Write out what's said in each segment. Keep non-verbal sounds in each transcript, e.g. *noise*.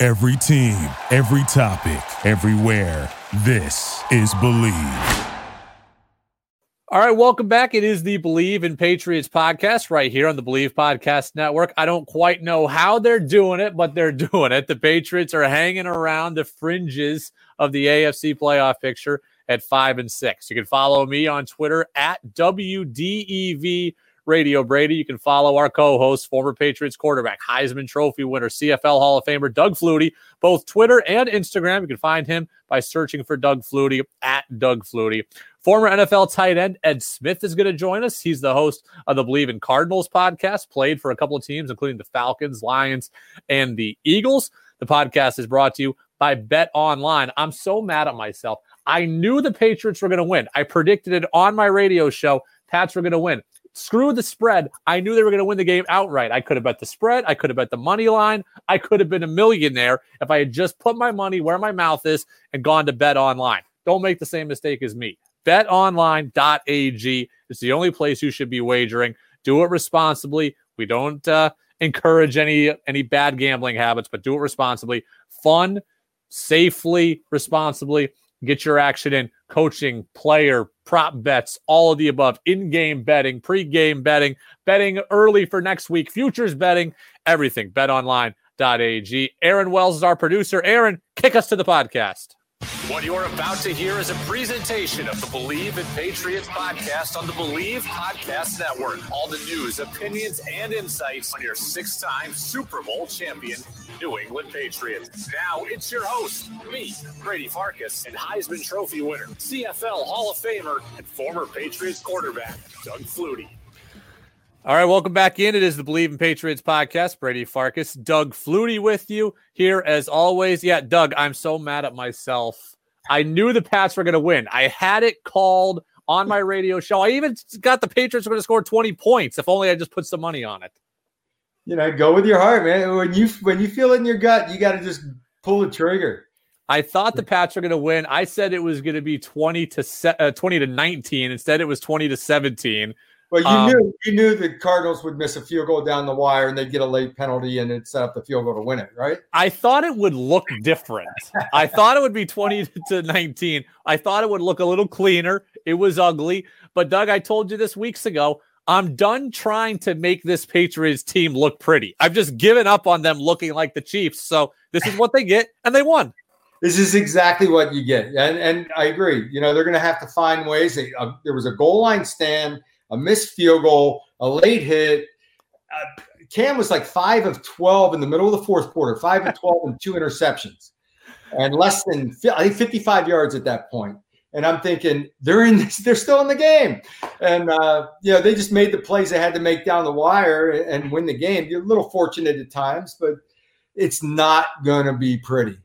Every team, every topic, everywhere. This is Believe. All right, welcome back. It is the Believe in Patriots podcast right here on the Believe Podcast Network. I don't quite know how they're doing it, but they're *laughs* doing it. The Patriots are hanging around the fringes of the AFC playoff picture at five and six. You can follow me on Twitter at WDEV Radio Brady. You can follow our co-host, former Patriots quarterback, Heisman Trophy winner, CFL Hall of Famer Doug Flutie, both Twitter and Instagram. You can find him by searching for Doug Flutie at Doug Flutie. Former NFL tight end Ed Smith is going to join us. He's the host of the Believe in Cardinals podcast, played for a couple of teams, including the Falcons, Lions, and the Eagles. The podcast is brought to you by Bet Online. I'm so mad at myself. I knew the Patriots were going to win. I predicted it on my radio show. Pats were going to win. Screw the spread. I knew they were going to win the game outright. I could have bet the spread. I could have bet the money line. I could have been a millionaire if I had just put my money where my mouth is and gone to bet online. Don't make the same mistake as me. BetOnline.ag is the only place you should be wagering. Do it responsibly. We don't uh, encourage any any bad gambling habits, but do it responsibly. Fun, safely, responsibly. Get your action in coaching, player, prop bets, all of the above, in game betting, pre game betting, betting early for next week, futures betting, everything. BetOnline.ag. Aaron Wells is our producer. Aaron, kick us to the podcast. What you're about to hear is a presentation of the Believe in Patriots podcast on the Believe Podcast Network. All the news, opinions, and insights on your six time Super Bowl champion, New England Patriots. Now it's your host, me, Brady Farkas, and Heisman Trophy winner, CFL Hall of Famer, and former Patriots quarterback, Doug Flutie. All right, welcome back in. It is the Believe in Patriots podcast. Brady Farkas, Doug Flutie with you here as always. Yeah, Doug, I'm so mad at myself. I knew the Pats were going to win. I had it called on my radio show. I even got the Patriots were going to score 20 points. If only I just put some money on it. You know, go with your heart, man. When you when you feel it in your gut, you got to just pull the trigger. I thought the Pats were going to win. I said it was going to be 20 to se- uh, 20 to 19. Instead, it was 20 to 17. Well, you um, knew you knew the Cardinals would miss a field goal down the wire and they'd get a late penalty and it set up the field goal to win it, right? I thought it would look different. I thought it would be 20 *laughs* to 19. I thought it would look a little cleaner. It was ugly. But Doug, I told you this weeks ago. I'm done trying to make this Patriots team look pretty. I've just given up on them looking like the Chiefs. So this is what they get, and they won. This is exactly what you get, and and I agree. You know they're going to have to find ways. They, uh, there was a goal line stand a missed field goal, a late hit. Uh, Cam was like five of 12 in the middle of the fourth quarter, five of 12 and two interceptions, and less than I think 55 yards at that point. And I'm thinking they're in this, they're still in the game. And, uh, you know, they just made the plays they had to make down the wire and win the game. You're a little fortunate at times, but it's not going to be pretty.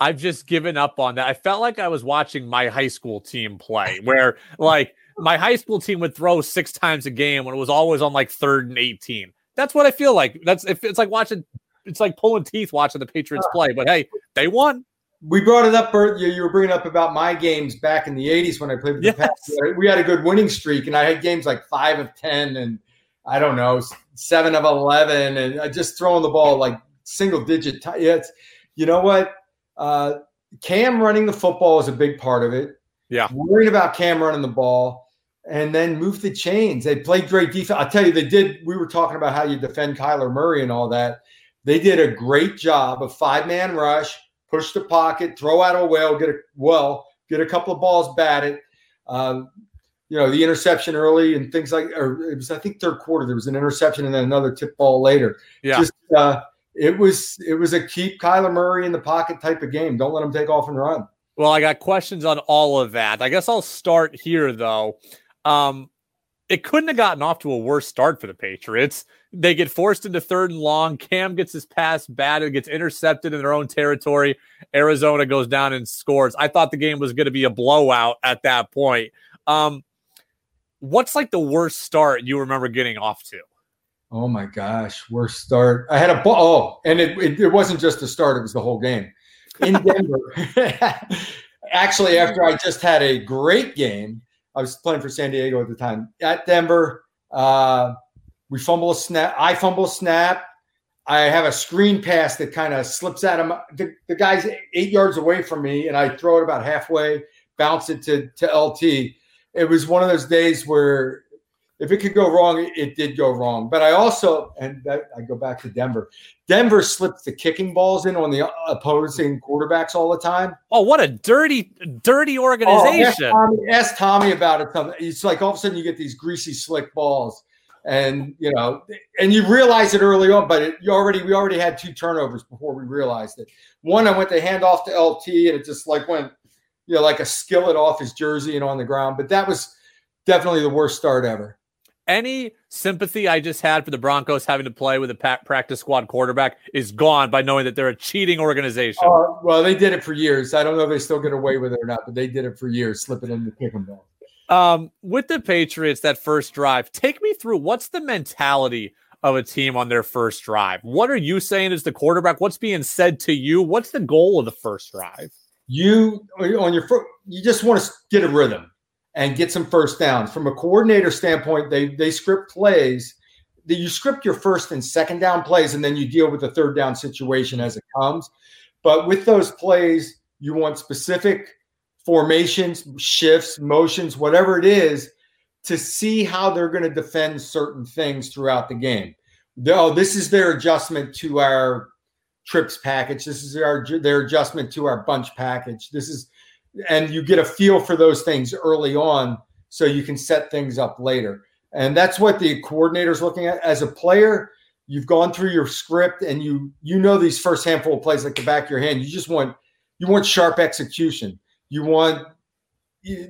I've just given up on that. I felt like I was watching my high school team play where, like, my high school team would throw six times a game when it was always on like third and 18. That's what I feel like. That's if it's like watching, it's like pulling teeth watching the Patriots play. But hey, they won. We brought it up, Bert. You were bringing up about my games back in the 80s when I played with the yes. Pats. We had a good winning streak, and I had games like five of 10 and I don't know, seven of 11, and I just throwing the ball like single digit. T- yeah, it's, you know what? Uh, Cam running the football is a big part of it. Yeah. Worrying about Cam running the ball and then move the chains. They played great defense. I'll tell you, they did. We were talking about how you defend Kyler Murray and all that. They did a great job of five man rush, push the pocket, throw out a well, get a well, get a couple of balls batted. Um, you know, the interception early and things like, or it was, I think, third quarter, there was an interception and then another tip ball later. Yeah. Just, uh, it was, it was a keep Kyler Murray in the pocket type of game. Don't let him take off and run. Well, I got questions on all of that. I guess I'll start here though. Um, it couldn't have gotten off to a worse start for the Patriots. They get forced into third and long. Cam gets his pass batted, gets intercepted in their own territory. Arizona goes down and scores. I thought the game was going to be a blowout at that point. Um, what's like the worst start you remember getting off to? Oh my gosh, worst start. I had a ball. Oh, and it, it, it wasn't just the start, it was the whole game. In *laughs* Denver, *laughs* actually, after I just had a great game, I was playing for San Diego at the time. At Denver, uh, we fumble a snap. I fumble a snap. I have a screen pass that kind of slips out of my, the, the guy's eight yards away from me, and I throw it about halfway, bounce it to, to LT. It was one of those days where if it could go wrong, it, did go wrong. But I also, and that, I go back to Denver. Denver slips the kicking balls in on the opposing quarterbacks all the time. Oh, what a dirty, dirty organization! Oh, ask, Tommy, ask, Tommy, about it. It's like all of a sudden you get these greasy, slick balls, and you know, and you realize it early on. But it, you already, we already had two turnovers before we realized it. One, I went to hand off to LT, and it just like went, you know, like a skillet off his jersey and on the ground. But that was definitely the worst start ever any sympathy I just had for the Broncos having to play with a practice squad quarterback is gone by knowing that they're a cheating organization. Uh, well, they did it for years. I don't know if they still get away with it or not, but they did it for years, slipping in the kicking ball. Um, with the Patriots, that first drive, take me through what's the mentality of a team on their first drive? What are you saying as the quarterback? What's being said to you? What's the goal of the first drive? You on your first, you just want to get a rhythm and get some first downs. From a coordinator standpoint, they they script plays. That you script your first and second down plays, and then you deal with the third down situation as it comes. But with those plays, you want specific formations, shifts, motions, whatever it is, to see how they're going to defend certain things throughout the game. Oh, this is their adjustment to our trips package. This is our their adjustment to our bunch package. This is and you get a feel for those things early on so you can set things up later. And that's what the coordinator's looking at. As a player, you've gone through your script and you you know these first handful of plays like the back of your hand. You just want you want sharp execution. You want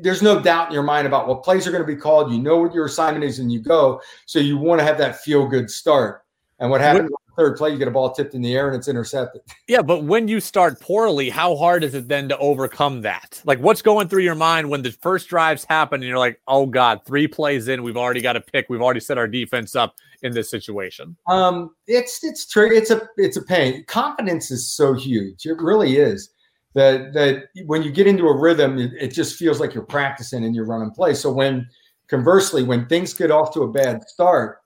there's no doubt in your mind about what plays are going to be called. You know what your assignment is and you go. So you want to have that feel good start. And what happens third play, you get a ball tipped in the air and it's intercepted. *laughs* Yeah, but when you start poorly, how hard is it then to overcome that? Like, what's going through your mind when the first drives happen and you're like, oh God, three plays in, we've already got a pick, we've already set our defense up in this situation? Um, it's it's true. It's a it's a pain. Confidence is so huge. It really is. That that when you get into a rhythm, it, it just feels like you're practicing and you're running plays. So when conversely, when things get off to a bad start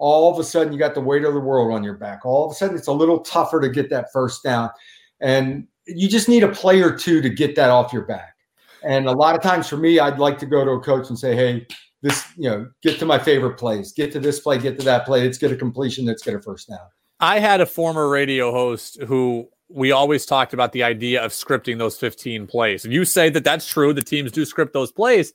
all of a sudden you got the weight of the world on your back. All of a sudden it's a little tougher to get that first down. And you just need a play or two to get that off your back. And a lot of times for me, I'd like to go to a coach and say, hey, this, you know, get to my favorite plays, get to this play, get to that play. Let's get a completion, let's get a first down. I had a former radio host who we always talked about the idea of scripting those 15 plays. And you say that that's true. The teams do script those plays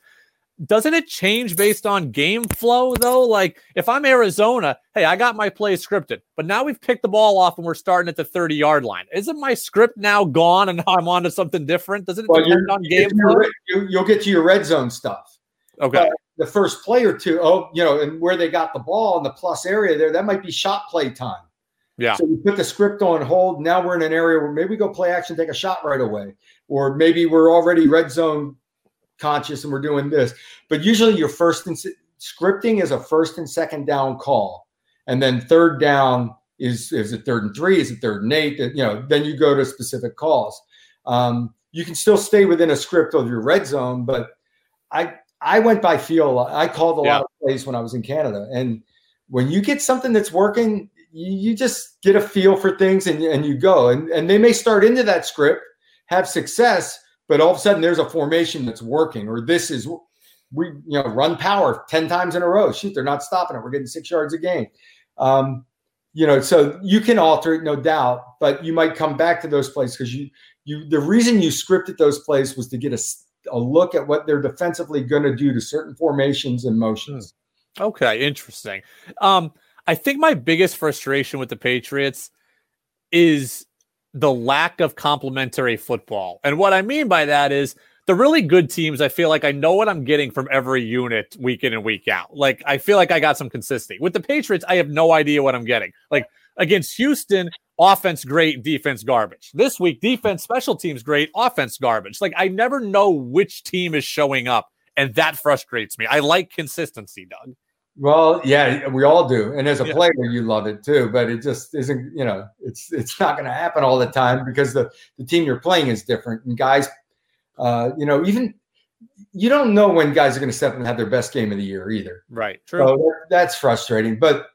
doesn't it change based on game flow though? Like if I'm Arizona, hey, I got my play scripted, but now we've picked the ball off and we're starting at the 30 yard line. Isn't my script now gone and now *laughs* I'm on to something different? Doesn't it well, depend on game flow? You, will get to your red zone stuff. Okay. the first play or two, oh, you know, and where they got the ball in the plus area there, that might be shot play time. Yeah. So we put the script on hold. Now we're in an area where maybe we go play action, take a shot right away, or maybe we're already red zone conscious and we're doing this. But usually your first and scripting is a first and second down call. And then third down is is it third and three? Is it third and eight? You know, then you go to specific calls. Um, you can still stay within a script of your red zone, but I I went by feel. I called a yeah. lot of plays when I was in Canada, and when you get something that's working, you, you just get a feel for things and, and you go. And and they may start into that script, have success, but all of a sudden there's a formation that's working, or this is we you know run power 10 times in a row. Shoot, they're not stopping it. We're getting six yards a game. Um, you know, so you can alter it, no doubt, but you might come back to those plays because you you the reason you scripted those plays was to get a, a look at what they're defensively going to do to certain formations and motions. Okay, interesting. Um, I think my biggest frustration with the Patriots is the lack of complementary football. And what I mean by that is the really good teams, I feel like I know what I'm getting from every unit week in and week out. Like I feel like I got some consistency. With the Patriots, I have no idea what I'm getting. Like against Houston, offense great, defense garbage. This week, defense, special teams great, offense garbage. Like I never know which team is showing up, and that frustrates me. I like consistency, Doug. Well, yeah, we all do, and as a yeah. player, you love it too. But it just isn't, you know, it's it's not going to happen all the time because the the team you're playing is different, and guys, uh, you know, even you don't know when guys are going to step in and have their best game of the year either. Right. True. So that's frustrating, but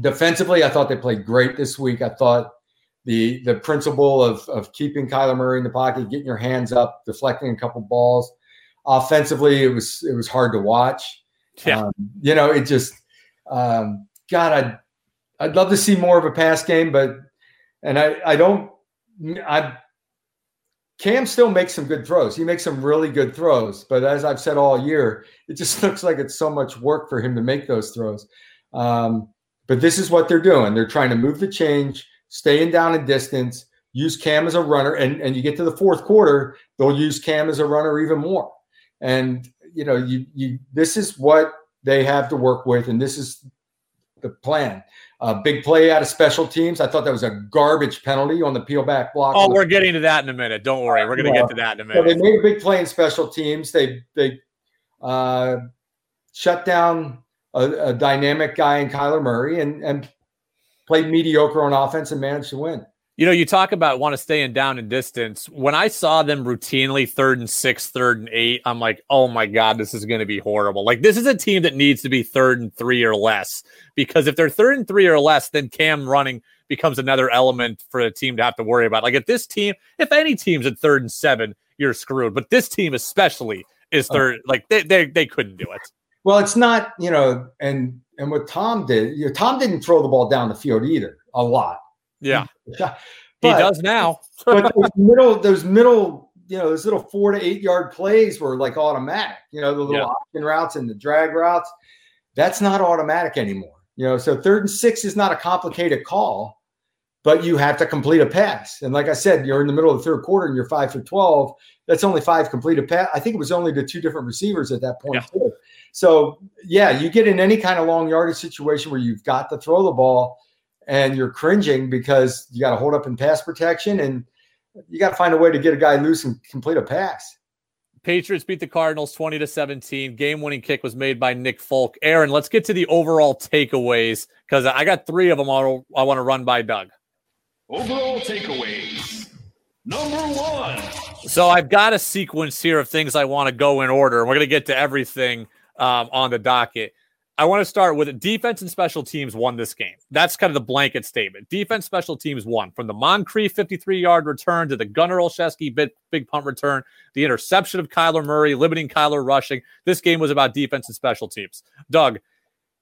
defensively, I thought they played great this week. I thought the the principle of of keeping Kyler Murray in the pocket, getting your hands up, deflecting a couple balls. Offensively, it was it was hard to watch. *laughs* Yeah. Um, you know, it just, um, God, I'd, I'd love to see more of a pass game, but, and I, I don't, I, Cam still makes some good throws. He makes some really good throws, but as I've said all year, it just *laughs* looks like it's so much work for him to make those throws. Um, but this is what they're doing. They're trying to move the change, staying down in distance, use Cam as a runner, and and you get to the fourth quarter, they'll use Cam as a runner even more. And you know, you you this is what they have to work with, and this is the plan. Uh, big play out of special teams. I thought that was a garbage penalty on the peel back block. Oh, we're getting to that in a minute. Don't worry, we're going to get to that in a minute. So they made a big play in special teams. They they uh, shut down a, a dynamic guy in Kyler Murray and and played mediocre on offense and managed to win. You know, you talk about want to stay in down and distance. When I saw them routinely third and six, third and eight, I'm like, oh my God, this is going to be horrible. Like, this is a team that needs to be third and three or less because if they're third and three or less, then Cam running becomes another element for the team to have to worry about. Like, if this team, if any team's at third and seven, you're screwed. But this team, especially, is oh. third. Like, they, they, they couldn't do it. Well, it's not, you know, and and what Tom did, you know, Tom didn't throw the ball down the field either a lot. Yeah. *laughs* But, he does now. *laughs* but those middle, those middle, you know, those little four to eight yard plays were like automatic. You know, the little yeah. option routes and the drag routes. That's not automatic anymore. You know, so third and six is not a complicated call, but you have to complete a pass. And like I said, you're in the middle of the third quarter and you're five for twelve. That's only five completed pass. I think it was only the two different receivers at that point yeah. too. So yeah, you get in any kind of long yardage situation where you've got to throw the ball and you're cringing because you got to hold up in pass protection and you got to find a way to get a guy loose and complete a pass. Patriots beat the Cardinals 20 to 17. Game winning kick was made by Nick Folk. Aaron, let's get to the overall takeaways because I got three of them all I want to run by Doug. Overall takeaways. Number one. So I've got a sequence here of things I want to go in order. We're going to get to everything um, on the docket. I want to start with defense and special teams won this game. That's kind of the blanket statement. Defense, special teams won from the Moncrief 53 yard return to the Gunner Olszewski big, big punt return, the interception of Kyler Murray, limiting Kyler rushing. This game was about defense and special teams. Doug,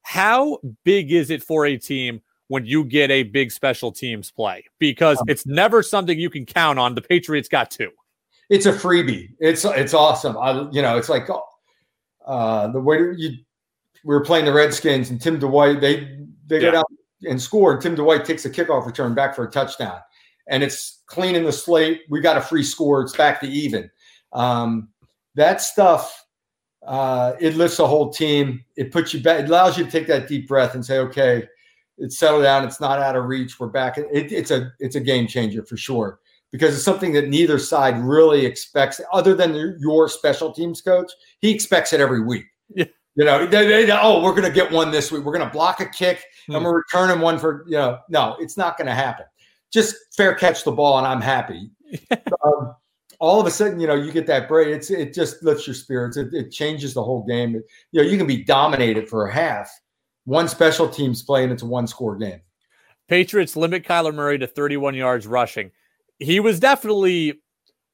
how big is it for a team when you get a big special teams play? Because it's never something you can count on. The Patriots got two. It's a freebie. It's it's awesome. I, you know, it's like uh, the way you we were playing the Redskins and Tim Dwight, they they yeah. go down and score, and Tim Dwight takes a kickoff return back for a touchdown. And it's cleaning the slate. We got a free score. It's back to even. Um, that stuff, uh, it lifts the whole team. It puts you back. It allows you to take that deep breath and say, okay, it's settled down. It's not out of reach. We're back. It, it's a it's a game changer for sure because it's something that neither side really expects, other than your special teams coach. He expects it every week. Yeah. You know, they, they, oh, we're going to get one this week. We're going to block a kick hmm. and we're returning one for, you know, no, it's not going to happen. Just fair catch the ball and I'm happy. *laughs* um, all of a sudden, you know, you get that break. It's it just lifts your spirits. It, it changes the whole game. It, you know, you can be dominated for a half. One special teams play and it's a one score game. Patriots limit Kyler Murray to 31 yards rushing. He was definitely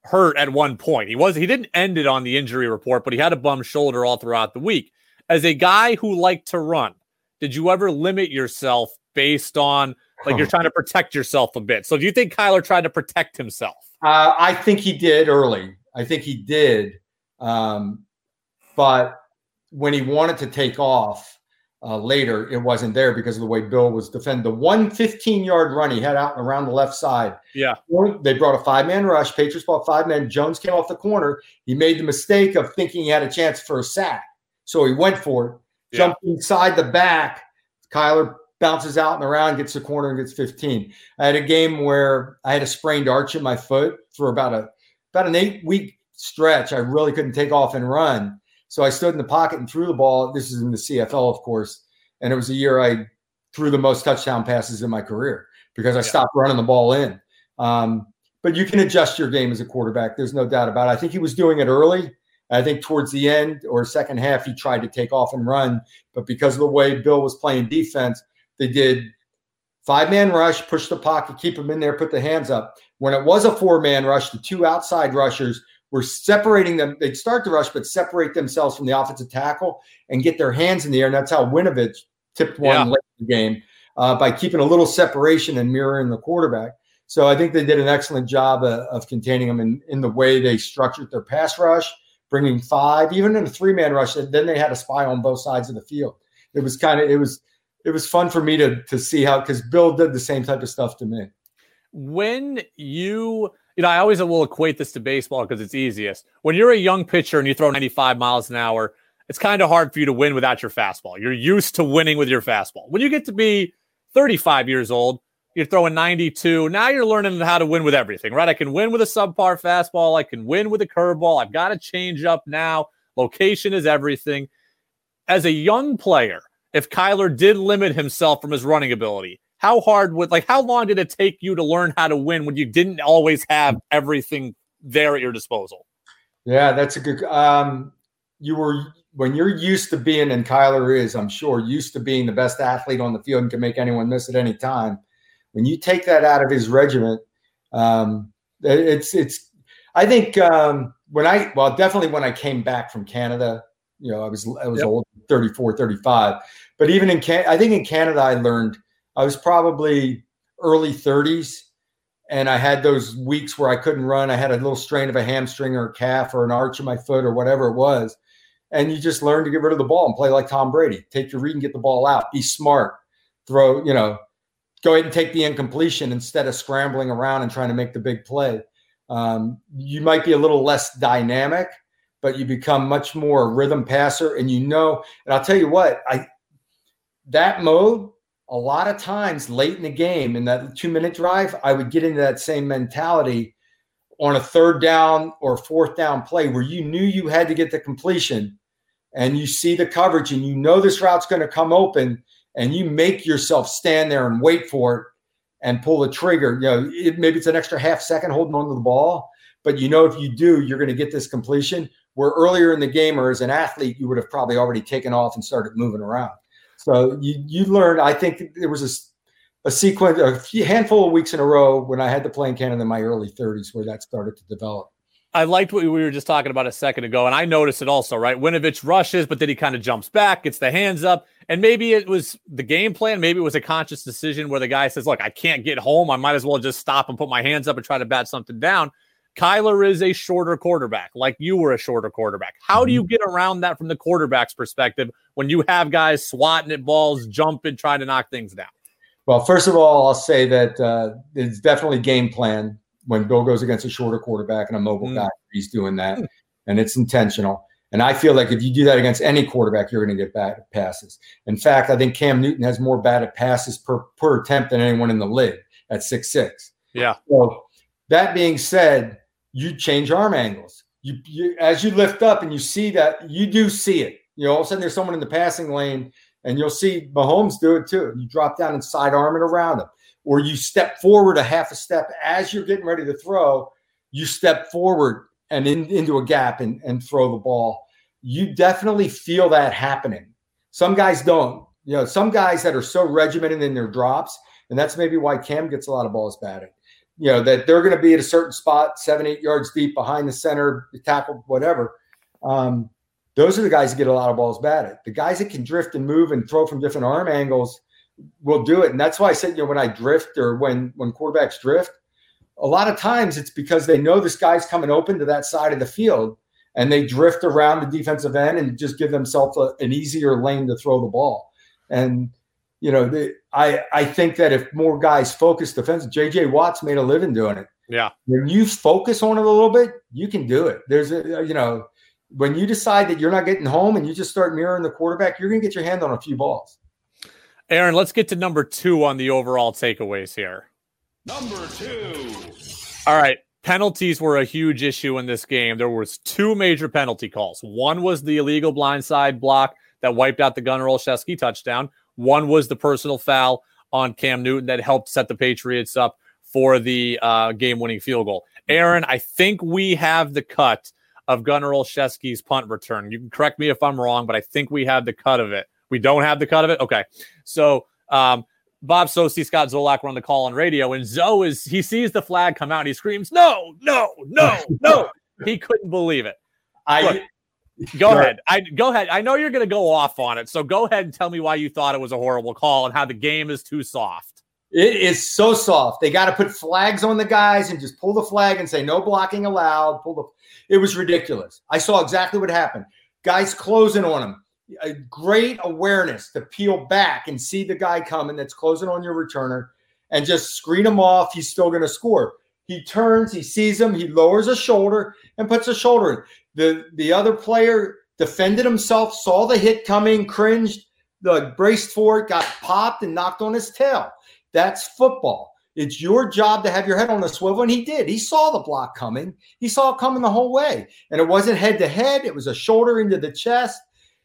hurt at one point. He was he didn't end it on the injury report, but he had a bum shoulder all throughout the week as a guy who liked to run, did you ever limit yourself based on like you're trying to protect yourself a bit? So do you think Kyler tried to protect himself? Uh, I think he did early. I think he did. Um, but when he wanted to take off, uh, later, it wasn't there because of the way Bill was defending. The one 15 yard run he had out around the left side. Yeah. They brought a five man rush. Patriots brought five men. Jones came off the corner. He made the mistake of thinking he had a chance for a sack. So he went for it, Yeah. jumped inside the back. Kyler bounces out and around, gets the corner, and gets 15. I had a game where I had a sprained arch in my foot for about a about an eight week stretch. I really couldn't take off and run. So I stood in the pocket and threw the ball. This is in the CFL, of course. And it was a year I threw the most touchdown passes in my career because I Yeah. stopped running the ball in. Um, but you can adjust your game as a quarterback. There's no doubt about it. I think he was doing it early. I think towards the end or second half, he tried to take off and run. But because of the way Bill was playing defense, they did five man rush, push the pocket, keep him in there, put the hands up. When it was a four man rush, the two outside rushers were separating them. They'd start the rush, but separate themselves from the offensive tackle and get their hands in the air. And that's how Winovich tipped one Yeah. late in the game uh, by keeping a little separation and mirroring the quarterback. So I think they did an excellent job uh, of containing them in, in the way they structured their pass rush, bringing five, even in a three man rush. and Then they had a spy on both sides of the field. It was kind of it was it was fun for me to to see how because Bill did the same type of stuff to me. when you you know i always will equate this to baseball because it's easiest when you're a young pitcher and you throw 95 miles an hour it's kind of hard for you to win without your fastball you're used to winning with your fastball when you get to be 35 years old you're throwing 92 now you're learning how to win with everything right? I can win with a subpar fastball. I can win with a curveball. I've got to change up now. Location is everything. As a young player if kyler did limit himself from his running ability how hard would like how long did it take you to learn how to win when you didn't always have everything there at your disposal? Yeah, that's a good. Um, you were when you're used to being, and Kyler is, I'm sure, used to being the best athlete on the field and can make anyone miss at any time. When you take that out of his regiment, um, it's it's. I think um, when I well, definitely when I came back from Canada, you know, I was I was Yep. old, 34, 35. But even in Can, I think in Canada, I learned I was probably early 30s and I had those weeks where I couldn't run. I had a little strain of a hamstring or a calf or an arch in my foot or whatever it was. And you just learn to get rid of the ball and play like Tom Brady. Take your read and get the ball out. Be smart. Throw, you know, go ahead and take the incompletion instead of scrambling around and trying to make the big play. Um, you might be a little less dynamic, but you become much more a rhythm passer. And you know, and I'll tell you what, I that mode a lot of times late in the game in that two minute drive, I would get into that same mentality on a third down or fourth down play where you knew you had to get the completion and you see the coverage and you know this route's going to come open and you make yourself stand there and wait for it and pull the trigger. You know, it, maybe it's an extra half second holding onto the ball, but you know if you do, you're going to get this completion. Where earlier in the game or as an athlete, you would have probably already taken off and started moving around. So you you learned. I think there was a, a sequence, a few, handful of weeks in a row when I had to play in Canada in my early 30s where that started to develop. I liked what we were just talking about a second ago, and I noticed it also, right? Winovich rushes, but then he kind of jumps back, gets the hands up, and maybe it was the game plan. Maybe it was a conscious decision where the guy says, Look, I can't get home. I might as well just stop and put my hands up and try to bat something down. Kyler is a shorter quarterback, like you were a shorter quarterback. How do you get around that from the quarterback's perspective when you have guys swatting at balls, jumping, trying to knock things down? Well, first of all, I'll say that uh, it's definitely game plan when Bill goes against a shorter quarterback and a mobile Mm. guy. He's doing that, and it's intentional. And I feel like if you do that against any quarterback, you're going to get batted passes. In fact, I think Cam Newton has more batted passes per, per attempt than anyone in the league at six six. Yeah. So that being said, you change arm angles. You, you as you lift up and you see that you do see it. You know, all of a sudden there's someone in the passing lane, and you'll see Mahomes do it too. You drop down and side arm it around him, or you step forward a half a step as you're getting ready to throw. You step forward and in, into a gap and, and throw the ball. You definitely feel that happening. Some guys don't. You know, some guys that are so regimented in their drops, and that's maybe why Cam gets a lot of balls batted. You know that they're going to be at a certain spot seven eight yards deep behind the center the tackle whatever. Um, those are the guys that get a lot of balls batted. The guys that can drift and move and throw from different arm angles will do it. And that's why i said you know when i drift or when when quarterbacks drift a lot of times it's because they know this guy's coming open to that side of the field and they drift around the defensive end and just give themselves a, an easier lane to throw the ball And you know, the, I I think that if more guys focus defense, J.J. Watts made a living doing it. Yeah. When you focus on it a little bit, you can do it. There's a you know, when you decide that you're not getting home and you just start mirroring the quarterback, you're going to get your hand on a few balls. Aaron, let's get to number two on the overall takeaways here. Number two. All right. Penalties were a huge issue in this game. There was two major penalty calls. One was the illegal blindside block that wiped out the Gunner Olszewski touchdown. One was the personal foul on Cam Newton that helped set the Patriots up for the uh, game-winning field goal. Aaron, I think we have the cut of Gunner Olszewski's punt return. You can correct me if I'm wrong, but I think we have the cut of it. We don't have the cut of it. Okay, so um, Bob Socci, Scott Zolak were on the call on radio, and Zo is he sees the flag come out and he screams, No, no, no, no. *laughs* he couldn't believe it. I Look, go ahead. I go ahead. I know you're gonna go off on it. So go ahead and tell me why you thought it was a horrible call and how the game is too soft. It is so soft. They got to put flags on the guys and just pull the flag and say no blocking allowed. Pull the. It was ridiculous. I saw exactly what happened. Guys closing on him. A great awareness to peel back and see the guy coming that's closing on your returner and just screen him off. He's still going to score. He turns, he sees him, he lowers a shoulder and puts a shoulder in. The the other player defended himself, saw the hit coming, cringed, the braced for it, got popped and knocked on his tail. That's football. It's your job to have your head on a swivel. And he did. He saw the block coming. He saw it coming the whole way. And it wasn't head to head, it was a shoulder into the chest.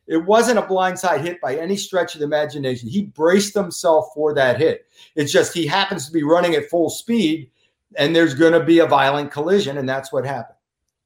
It wasn't a blindside hit by any stretch of the imagination. He braced himself for that hit. It's just he happens to be running at full speed, and there's going to be a violent collision, and that's what happened.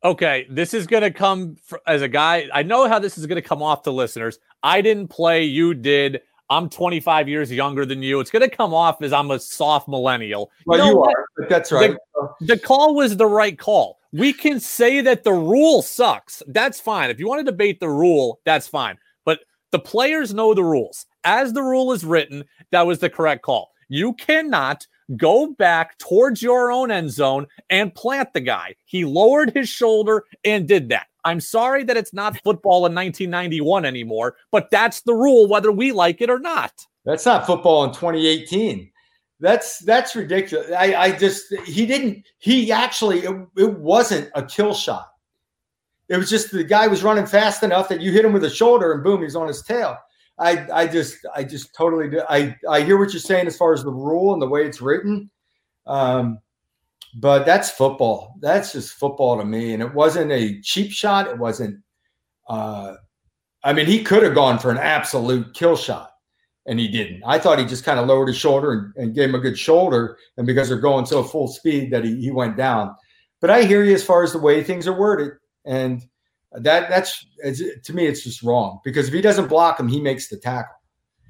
Okay, this is going to come fr- as a guy. I know how this is going to come off to listeners. I didn't play, you did. I'm 25 years younger than you. It's going to come off as I'm a soft millennial. Well, know you, are, but that's right. The call was the right call. We can say that the rule sucks. That's fine. If you want to debate the rule, that's fine. But the players know the rules. As the rule is written, that was the correct call. You cannot go back towards your own end zone and plant the guy. He lowered his shoulder and did that. I'm sorry that it's not football in 1991 anymore, but that's the rule, whether we like it or not. That's not football in 2018. That's that's ridiculous. I, I just he didn't he actually it, it wasn't a kill shot. It was just the guy was running fast enough that you hit him with a shoulder and boom, he's on his tail. I I just I just totally do. I I hear what you're saying as far as the rule and the way it's written. Um, but that's football. That's just football to me. And it wasn't a cheap shot. It wasn't. Uh, I mean, he could have gone for an absolute kill shot, and he didn't. I thought he just kind of lowered his shoulder and, and gave him a good shoulder, and because they're going so full speed that he, he went down. But I hear you as far as the way things are worded, and that that's to me it's just wrong because if he doesn't block him, he makes the tackle.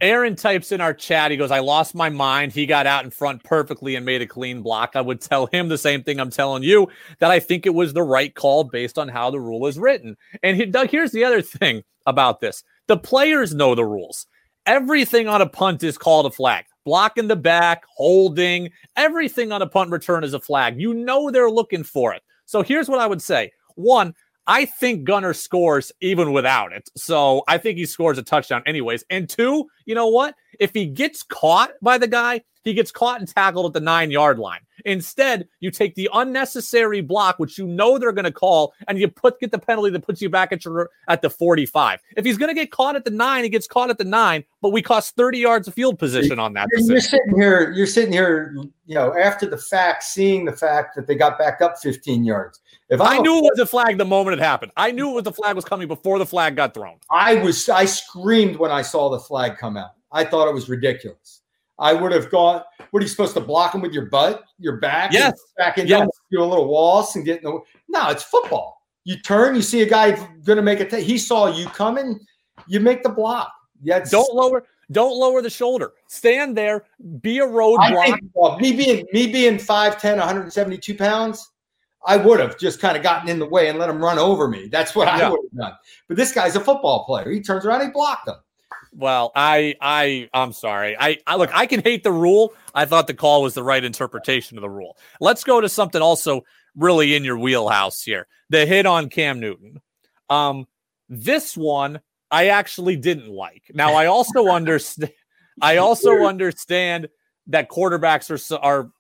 Aaron types in our chat. He goes, I lost my mind. He got out in front perfectly and made a clean block. I would tell him the same thing I'm telling you that I think it was the right call based on how the rule is written. And he, Doug, here's the other thing about this the players know the rules. Everything on a punt is called a flag. Blocking the back, holding, everything on a punt return is a flag. You know they're looking for it. So here's what I would say. One, I think Gunner scores even without it. So I think he scores a touchdown anyways. And two, you know what? If he gets caught by the guy, he gets caught and tackled at the nine yard line. Instead, you take the unnecessary block, which you know they're going to call, and you put get the penalty that puts you back at your at the 45. If he's going to get caught at the nine, he gets caught at the nine, but we cost 30 yards of field position on that. You're, you're sitting here, you're sitting here, you know, after the fact, seeing the fact that they got back up 15 yards. If I I'm a knew it was a flag the moment it happened. I knew it was the flag was coming before the flag got thrown. I was I screamed when I saw the flag come out. I thought it was ridiculous. I would have gone. What are you supposed to block him with your butt, your back? Yes. back and Yes. do a little waltz and get in the. No, it's football. You turn, you see a guy going to make a. T- he saw you coming. You make the block. Yeah, Don't lower, don't lower the shoulder. Stand there, be a roadblock. well, me being me being 5'10", 172 pounds, I would have just kind of gotten in the way and let him run over me. That's what I would have done. But this guy's a football player. He turns around, he blocked him. Well, I, I, I'm sorry. I, I look. I can hate the rule. I thought the call was the right interpretation of the rule. Let's go to something also really in your wheelhouse here. The hit on Cam Newton. Um, this one, I actually didn't like. Now I also *laughs* understand. I also understand that quarterbacks are are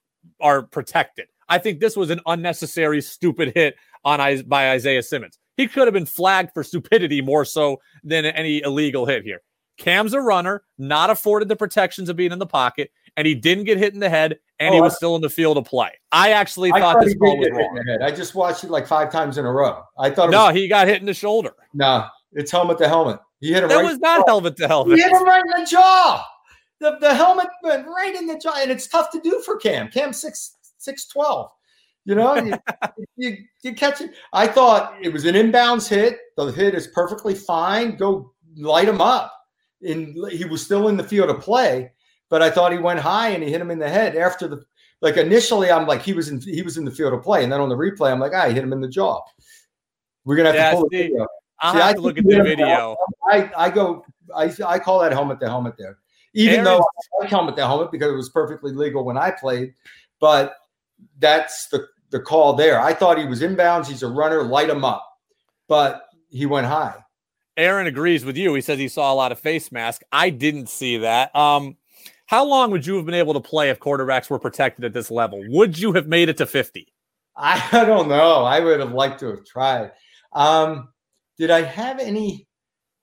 are protected. I think this was an unnecessary, stupid hit on by Isaiah Simmons. He could have been flagged for stupidity more so than any illegal hit here. Cam's a runner, not afforded the protections of being in the pocket, and he didn't get hit in the head, and oh, he was still in the field of play. I actually I thought, this call was wrong. I just watched it like five times in a row. I thought no, was, he got hit in the shoulder. No, it's helmet to helmet. He hit him. That right was not helmet to helmet. He hit him right in the jaw. The, the helmet went right in the jaw, and it's tough to do for Cam. Cam six six twelve. You know, you, *laughs* you, you catch it. I thought it was an inbounds hit. The hit is perfectly fine. Go light him up. And he was still in the field of play, but I thought he went high and he hit him in the head after the like initially I'm like he was in he was in the field of play, and then on the replay I'm like, ah, hit him in the jaw. We're gonna have yeah, to pull see, the video. I'll see, have I to look at the video. I, I go I I call that helmet the helmet there. Even Aaron, though I like helmet to helmet because it was perfectly legal when I played, but that's the the call there. I thought he was inbounds. He's a runner. Light him up, but he went high. Aaron agrees with you. He says he saw a lot of face mask. I didn't see that. Um, how long would you have been able to play if quarterbacks were protected at this level? Would you have made it to 50? *laughs* I, don't know. I would have liked to have tried. Um, did I have any?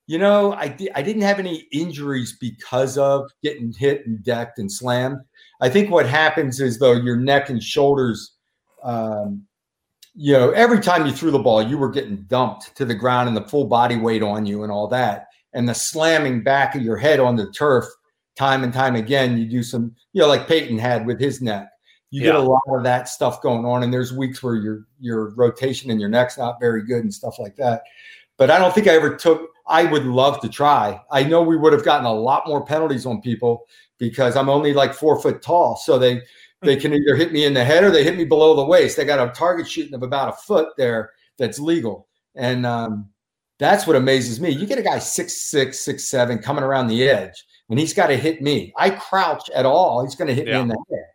You know, I, I didn't have any injuries because of getting hit and decked and slammed. I think what happens is, though, your neck and shoulders um, you know, every time you threw the ball, you were getting dumped to the ground and the full body weight on you and all that. And the slamming back of your head on the turf time and time again, you do some, you know, like Peyton had with his neck. You yeah. get a lot of that stuff going on. And there's weeks where your your rotation and your neck's not very good and stuff like that. But I don't think I ever took I would love to try. I know we would have gotten a lot more penalties on people because I'm only like four foot tall. So they they can either hit me in the head or they hit me below the waist. They got a target shooting of about a foot there that's legal. And um, that's what amazes me. You get a guy six six, six seven coming around the edge, and he's got to hit me. I crouch at all, he's going to hit yeah. me in the head.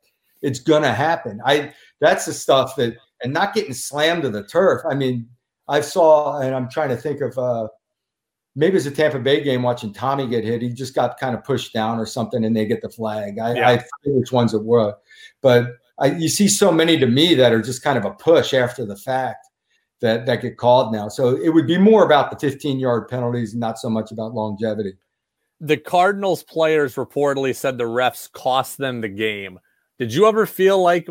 It's going to happen. I that's the stuff that and not getting slammed to the turf. I mean, I saw, and I'm trying to think of uh, maybe it's a Tampa Bay game watching Tommy get hit. He just got kind of pushed down or something, and they get the flag. I, yeah. I forget which ones it were, but I, you see so many to me that are just kind of a push after the fact that that get called now. So it would be more about the 15 yard penalties, and not so much about longevity. The Cardinals players reportedly said the refs cost them the game. Did you ever feel like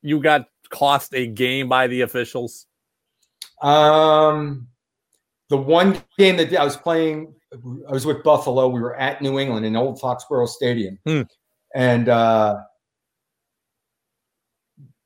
you got cost a game by the officials? Um, the one game that I was playing, I was with Buffalo. We were at New England in Old Foxborough Stadium, hmm. and uh,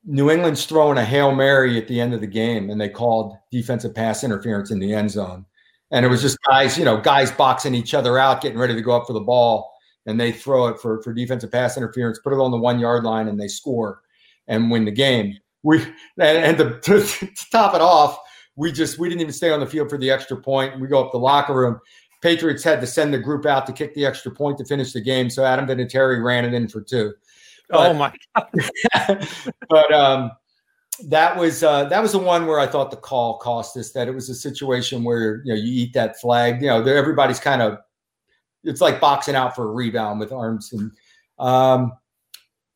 New England's throwing a hail mary at the end of the game, and they called defensive pass interference in the end zone. And it was just guys, you know, guys boxing each other out, getting ready to go up for the ball, and they throw it for for defensive pass interference, put it on the one yard line, and they score and win the game. We and, and to, to, *laughs* to top it off we just we didn't even stay on the field for the extra point. We go up the locker room. Patriots had to send the group out to kick the extra point to finish the game. So Adam Vinatieri ran it in for two. But, oh my god! *laughs* *laughs* but um, that was uh, that was the one where I thought the call cost us. That it was a situation where you know you eat that flag. You know everybody's kind of it's like boxing out for a rebound with arms and. Um,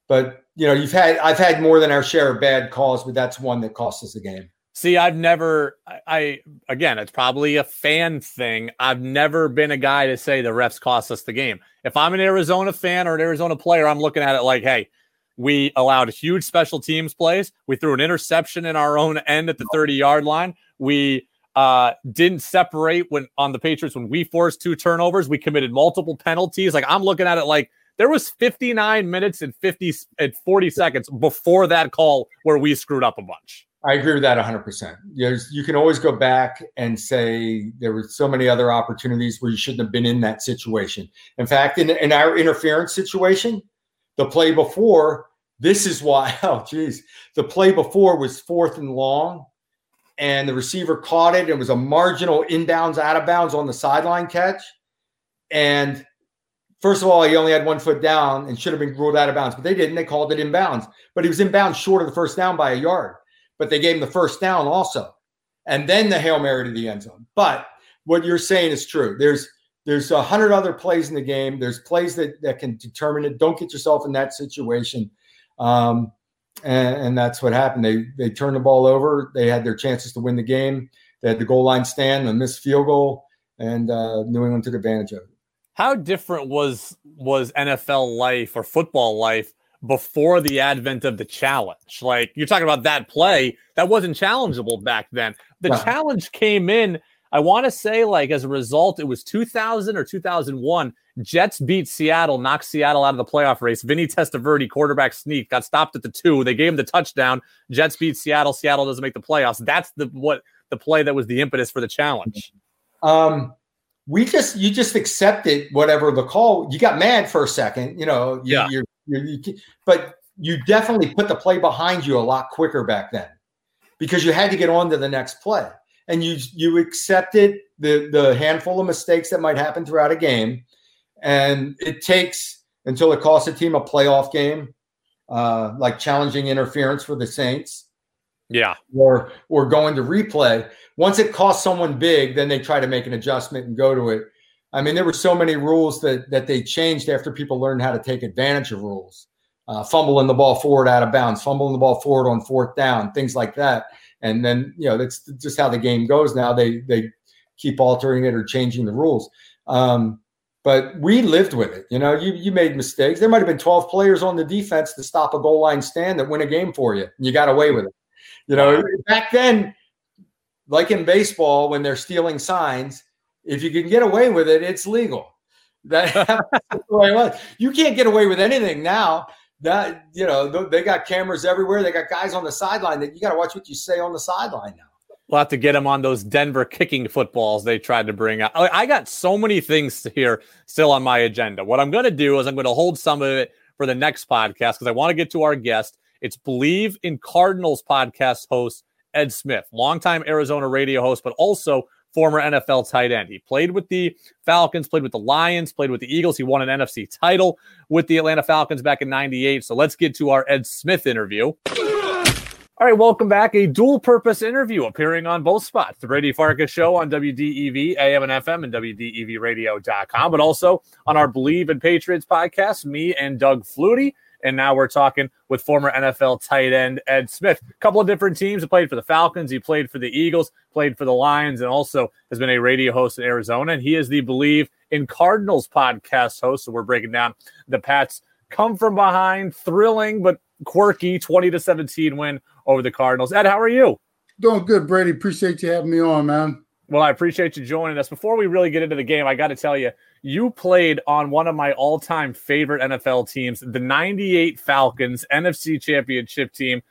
but you know you've had I've had more than our share of bad calls, but that's one that cost us the game. See, I've never, I, I, again, it's probably a fan thing. I've never been a guy to say the refs cost us the game. If I'm an Arizona fan or an Arizona player, I'm looking at it like, hey, we allowed huge special teams plays. We threw an interception in our own end at the 30 yard line. We uh, didn't separate when on the Patriots when we forced two turnovers. We committed multiple penalties. Like I'm looking at it like there was 59 minutes and 50 and 40 seconds before that call where we screwed up a bunch. I agree with that 100%. There's, you can always go back and say there were so many other opportunities where you shouldn't have been in that situation. In fact, in, in our interference situation, the play before, this is why, *laughs* oh, geez, the play before was fourth and long, and the receiver caught it. It was a marginal inbounds, out of bounds on the sideline catch. And first of all, he only had one foot down and should have been ruled out of bounds, but they didn't. They called it inbounds, but he was inbounds short of the first down by a yard but they gave him the first down also. And then the Hail Mary to the end zone. But what you're saying is true. There's there's a hundred other plays in the game. There's plays that that can determine it. Don't get yourself in that situation. Um, and, and, that's what happened. They they turned the ball over. They had their chances to win the game. They had the goal line stand, a missed field goal, and uh, New England took advantage of it. How different was was NFL life or football life before the advent of the challenge? Like you're talking about that play that wasn't challengeable back then. The challenge came in. I want to say like as a result, it was 2000 or 2001 Jets beat Seattle, knocked Seattle out of the playoff race. Vinny Testaverde, quarterback sneak, got stopped at the two. They gave him the touchdown. Jets beat Seattle. Seattle doesn't make the playoffs. That's the what the play that was the impetus for the challenge. Um, we just you just accepted whatever the call. You got mad for a second, you know. You, yeah. You're, you're, you, but you definitely put the play behind you a lot quicker back then because you had to get on to the next play, and you you accepted the the handful of mistakes that might happen throughout a game and it takes until it costs a team a playoff game, uh, like challenging interference for the Saints. Yeah. Or or going to replay. Once it costs someone big, then they try to make an adjustment and go to it. I mean, there were so many rules that that they changed after people learned how to take advantage of rules. Uh, fumbling the ball forward out of bounds, fumbling the ball forward on fourth down, things like that. And then you know that's just how the game goes now. They they keep altering it or changing the rules. Um, but we lived with it. You know, you you made mistakes. There might have been 12 players on the defense to stop a goal line stand that win a game for you. And you got away with it. You know, back then, like in baseball, when they're stealing signs, if you can get away with it, it's legal. That, *laughs* *laughs* that's the way it was. You can't get away with anything now. That you know, they got cameras everywhere. They got guys on the sideline that you got to watch what you say on the sideline now. We'll have to get him on those Denver kicking footballs they tried to bring out. Oh, I got so many things here still on my agenda. What I'm going to do is I'm going to hold some of it for the next podcast because I want to get to our guest. It's Bleav in Cardinals podcast host Ed Smith, longtime Arizona radio host, but also former NFL tight end. He played with the Falcons, played with the Lions, played with the Eagles. He won an NFC title with the Atlanta Falcons back in 98. So let's get to our Ed Smith interview. All right, welcome back. A dual purpose interview appearing on both spots. The Brady Farkas Show on WDEV, AM and FM, and WDEVradio.com, but also on our Bleav in Patriots podcast, me and Doug Flutie. And now we're talking with former NFL tight end Ed Smith. A couple of different teams. He played for the Falcons, he played for the Eagles, played for the Lions, and also has been a radio host in Arizona. And he is the Bleav in Cardinals podcast host. So we're breaking down the Pats come from behind, thrilling but quirky 20 to 17 win over the Cardinals. Ed, how are you? Doing good, Brady. Appreciate you having me on, man. Well, I appreciate you joining us. Before we really get into the game, I got to tell you, you played on one of my all time favorite NFL teams, the 98 Falcons NFC Championship team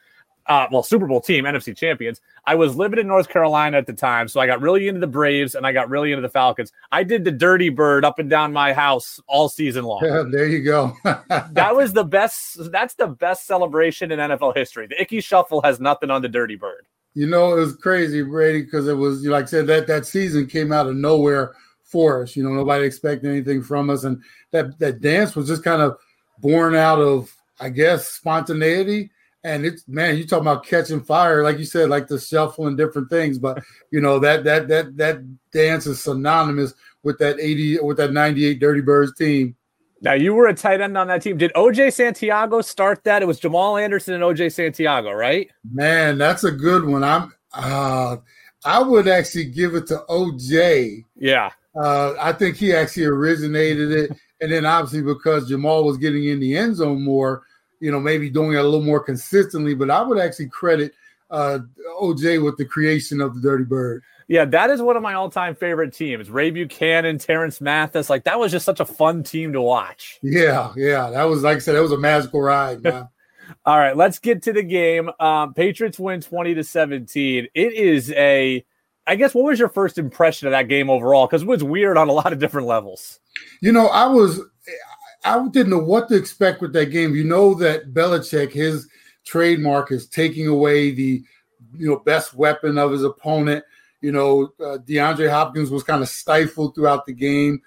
uh, well, Super Bowl team, NFC champions. I was living in North Carolina at the time, so I got really into the Braves and I got really into the Falcons. I did the Dirty Bird up and down my house all season long. Yeah, *laughs* there you go. *laughs* that was the best. That's the best celebration in NFL history. The Ickey Shuffle has nothing on the Dirty Bird. You know, it was crazy, Brady, because it was like I said that that season came out of nowhere for us. You know, nobody expected anything from us, and that that dance was just kind of born out of, I guess, spontaneity and it's man, you talking about catching fire, like you said, like the shuffle and different things. But you know that that that that dance is synonymous with that eighty with that ninety eight Dirty Birds team. Now you were a tight end on that team. Did OJ Santiago start that? It was Jamal Anderson and OJ Santiago, right? Man, that's a good one. I'm uh I would actually give it to OJ. Yeah. Uh, I think he actually originated it. And then obviously because Jamal was getting in the end zone more, you know, maybe doing it a little more consistently. But I would actually credit uh, OJ with the creation of the Dirty Bird. Yeah, that is one of my all-time favorite teams. Ray Buchanan, Terance Mathis, like that was just such a fun team to watch. Yeah, yeah, that was like I said, that was a magical ride. *laughs* all right, let's get to the game. Um, Patriots win twenty to seventeen. It is a, I guess, what was your first impression of that game overall? Because it was weird on a lot of different levels. You know, I was I didn't know what to expect with that game. You know that Belichick, his trademark is taking away the you know best weapon of his opponent. You know, uh, DeAndre Hopkins was kind of stifled throughout the game.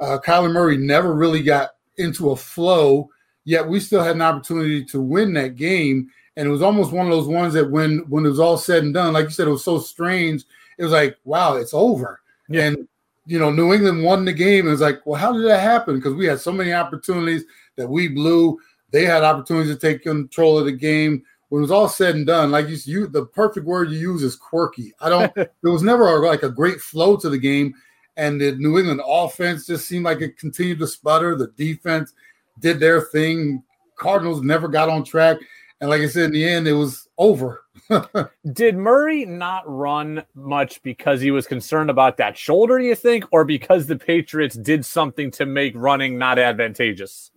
Uh, Kyler Murray never really got into a flow, yet we still had an opportunity to win that game. And it was almost one of those ones that when when it was all said and done, like you said, it was so strange. It was like, wow, it's over. Yeah. And you know, New England won the game. And it's like, well, how did that happen? Because we had so many opportunities that we blew. They had opportunities to take control of the game. When it was all said and done, like you, you the perfect word you use is quirky. I don't. *laughs* there was never a, like a great flow to the game, and the New England offense just seemed like it continued to sputter. The defense did their thing. Cardinals never got on track, and like I said, in the end, it was over. *laughs* Did Murray not run much because he was concerned about that shoulder, you think, or because the Patriots did something to make running not advantageous?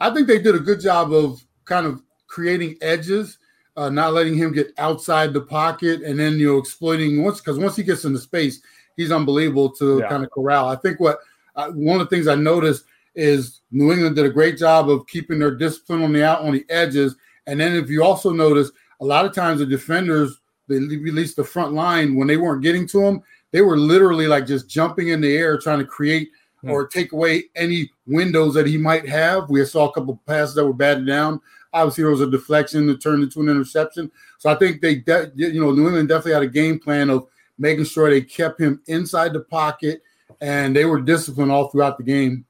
I think they did a good job of kind of creating edges, uh, not letting him get outside the pocket, and then you know exploiting once because once he gets into space, he's unbelievable to yeah. kind of corral. I think what uh, one of the things I noticed is New England did a great job of keeping their discipline on the out on the edges, and then if you also notice a lot of times the defenders, they released the front line when they weren't getting to him, they were literally like just jumping in the air trying to create mm. or take away any windows that he might have. We saw a couple of passes that were batted down. Obviously, there was a deflection that turned into an interception. So I think they, de- you know, New England definitely had a game plan of making sure they kept him inside the pocket and they were disciplined all throughout the game.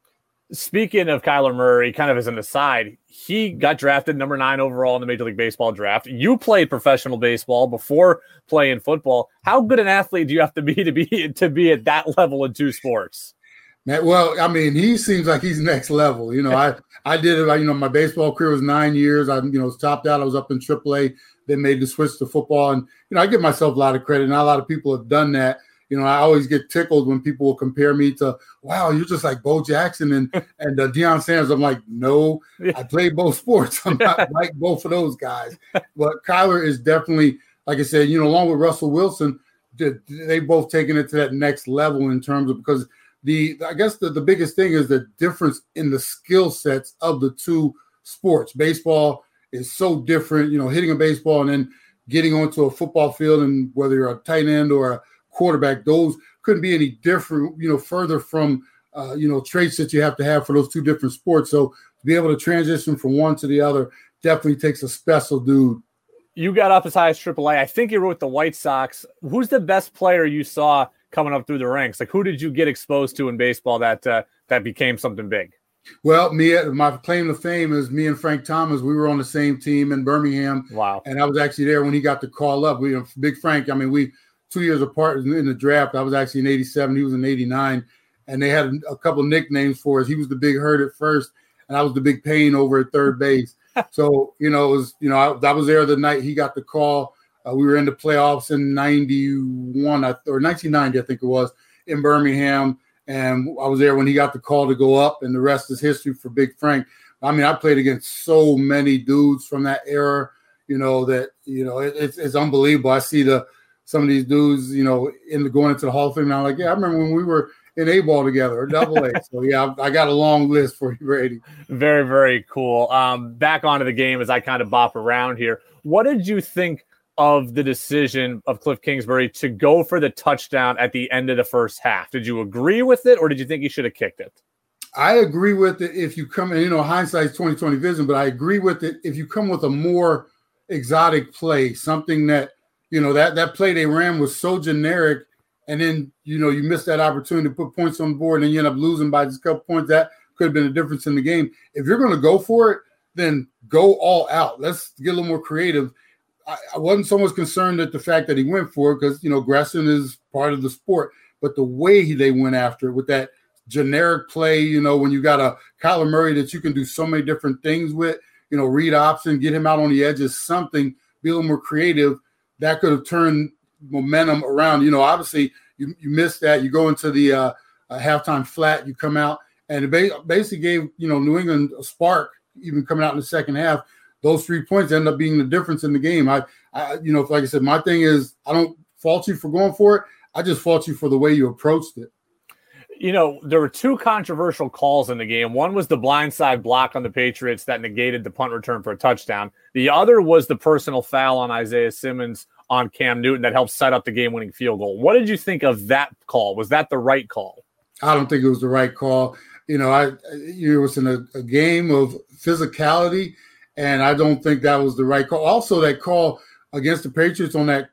Speaking of Kyler Murray, kind of as an aside, he got drafted number nine overall in the Major League Baseball draft. You played professional baseball before playing football. How good an athlete do you have to be to be to be at that level in two sports? well, I mean, he seems like he's next level. You know, I I did it. You know, my baseball career was nine years. I you know topped out. I was up in AAA. Then made the switch to football, and you know, I give myself a lot of credit. Not a lot of people have done that you know, I always get tickled when people will compare me to, wow, you're just like Bo Jackson and *laughs* and uh, Deion Sanders. I'm like, no, I play both *laughs* sports. I'm not *laughs* like both of those guys. But Kyler is definitely, like I said, you know, along with Russell Wilson, they both taken it to that next level in terms of because the I guess the, the biggest thing is the difference in the skill sets of the two sports. Baseball is so different, you know, hitting a baseball and then getting onto a football field and whether you're a tight end or a quarterback. Those couldn't be any different, you know, further from uh, you know traits that you have to have for those two different sports. So to be able to transition from one to the other definitely takes a special dude. You got up as high as AAA. I think you were with the White Sox. Who's the best player you saw coming up through the ranks? Like who did you get exposed to in baseball that uh, that became something big? Well, me, my claim to fame is me and Frank Thomas. We were on the same team in Birmingham. Wow! And I was actually there when he got the call up. We, Big Frank. I mean, we two years apart in the draft. I was actually in 87, he was in 89. And they had a couple nicknames for us. He was the big hurt at first, and I was the big pain over at third base. *laughs* so, you know, it was, you know, I, I was there the night he got the call. Uh, we were in the playoffs in 91 or 1990, I think it was, in Birmingham. And I was there when he got the call to go up, and the rest is history for Big Frank. I mean, I played against so many dudes from that era, you know, that, you know, it, it's, it's unbelievable. I see the, some of these dudes, you know, in the going into the Hall of Fame. And I'm like, yeah, I remember when we were in A ball together or double A. so yeah, I got a long list for you, Brady. Very, very cool. Um, back onto the game as I kind of bop around here. What did you think of the decision of Cliff Kingsbury to go for the touchdown at the end of the first half? Did you agree with it, or did you think he should have kicked it? I agree with it if you come in, you know, hindsight's 2020 vision, but I agree with it if you come with a more exotic play, something that you know that that play they ran was so generic, and then you know you missed that opportunity to put points on the board, and you end up losing by just a couple points. That could have been a difference in the game. If you're going to go for it, then go all out. Let's get a little more creative. I, I wasn't so much concerned at the fact that he went for it because you know Gresson is part of the sport, but the way he, they went after it with that generic play, you know, when you got a Kyler Murray that you can do so many different things with, you know, read option, get him out on the edges, something, be a little more creative that could have turned momentum around. You know, obviously you, you missed that. You go into the uh, halftime flat, you come out, and it basically gave you know New England a spark, even coming out in the second half. Those three points end up being the difference in the game. I, I, you know, like I said, my thing is I don't fault you for going for it. I just fault you for the way you approached it you know, there were two controversial calls in the game. One was the blindside block on the Patriots that negated the punt return for a touchdown. The other was the personal foul on Isaiah Simmons on Cam Newton that helped set up the game winning field goal. What did you think of that call? Was that the right call? I don't think it was the right call. You know, I it was in a, a game of physicality, and I don't think that was the right call. Also, that call against the Patriots on that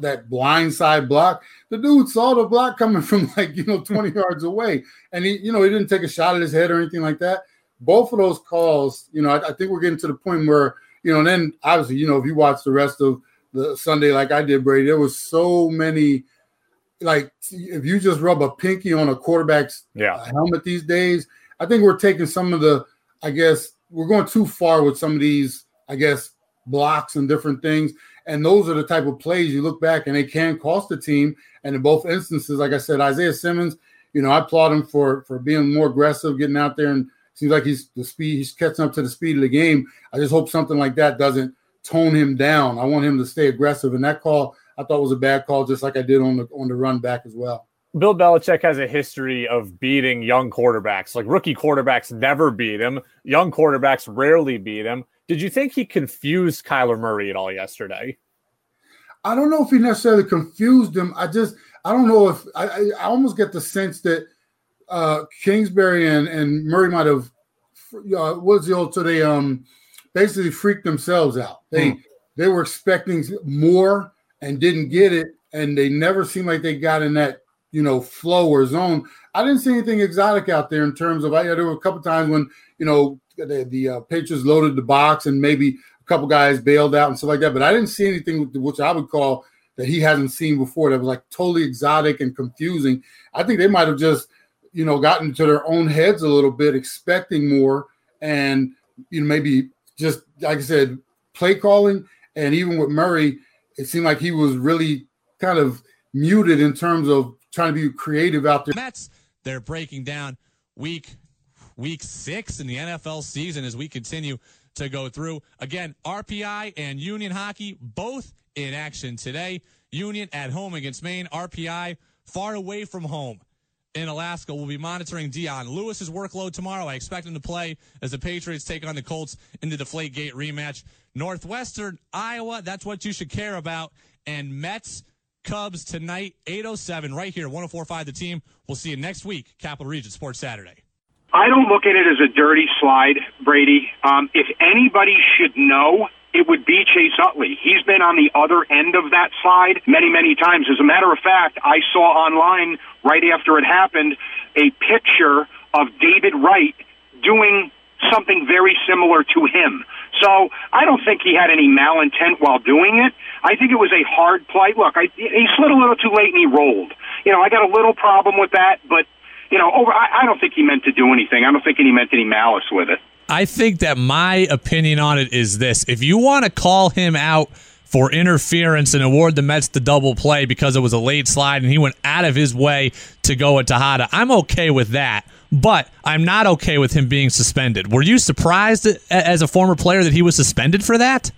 that blind side block. The dude saw the block coming *laughs* from like you know 20 *laughs* yards away, and he you know he didn't take a shot at his head or anything like that. Both of those calls, you know, I, I think we're getting to the point where you know, and then obviously you know if you watch the rest of the Sunday like I did, Brady, there was so many. Like if you just rub a pinky on a quarterback's yeah. Uh, helmet these days, I think we're taking some of the, I guess we're going too far with some of these, I guess, blocks and different things. And those are the type of plays you look back and they can cost the team. And in both instances, like I said, Isaiah Simmons, you know, I applaud him for for being more aggressive, getting out there and seems like he's the speed, he's catching up to the speed of the game. I just hope something like that doesn't tone him down. I want him to stay aggressive. And that call I thought was a bad call, just like I did on the on the run back as well. Bill Belichick has a history of beating young quarterbacks. Like rookie quarterbacks never beat him. Young quarterbacks rarely beat him. Did you think he confused Kyler Murray at all yesterday? I don't know if he necessarily confused him. I just I don't know if I, I, I almost get the sense that uh, Kingsbury and, and Murray might have uh, what's the old so they um basically freaked themselves out. They hmm. they were expecting more and didn't get it, and they never seemed like they got in that you know flow or zone. I didn't see anything exotic out there in terms of. I there were a couple times when you know the, the uh, Patriots loaded the box and maybe a couple guys bailed out and stuff like that, but I didn't see anything which I would call that he hasn't seen before that was like totally exotic and confusing. I think they might have just you know gotten to their own heads a little bit, expecting more, and you know maybe just like I said, play calling and even with Murray, it seemed like he was really kind of muted in terms of trying to be creative out there. Mets, they're breaking down week week six in the NFL season as we continue to go through. Again, RPI and Union Hockey both in action today. Union at home against Maine. RPI far away from home in Alaska. We'll be monitoring Dion Lewis's workload tomorrow. I expect him to play as the Patriots take on the Colts in the Deflate Gate rematch. Northwestern Iowa, that's what you should care about. And Mets Cubs tonight, 807, right here, 1045 the team. We'll see you next week, Capital Region Sports Saturday. I don't look at it as a dirty slide, Brady. Um, if anybody should know, it would be Chase Utley. He's been on the other end of that slide many, many times. As a matter of fact, I saw online right after it happened a picture of David Wright doing something very similar to him. So I don't think he had any malintent while doing it. I think it was a hard play. Look, I, he slid a little too late and he rolled. You know, I got a little problem with that, but you know, over. I, I don't think he meant to do anything. I don't think he meant any malice with it. I think that my opinion on it is this: if you want to call him out for interference and award the Mets the double play because it was a late slide and he went out of his way to go at Tejada, I'm okay with that but I'm not okay with him being suspended. Were you surprised as a former player that he was suspended for that?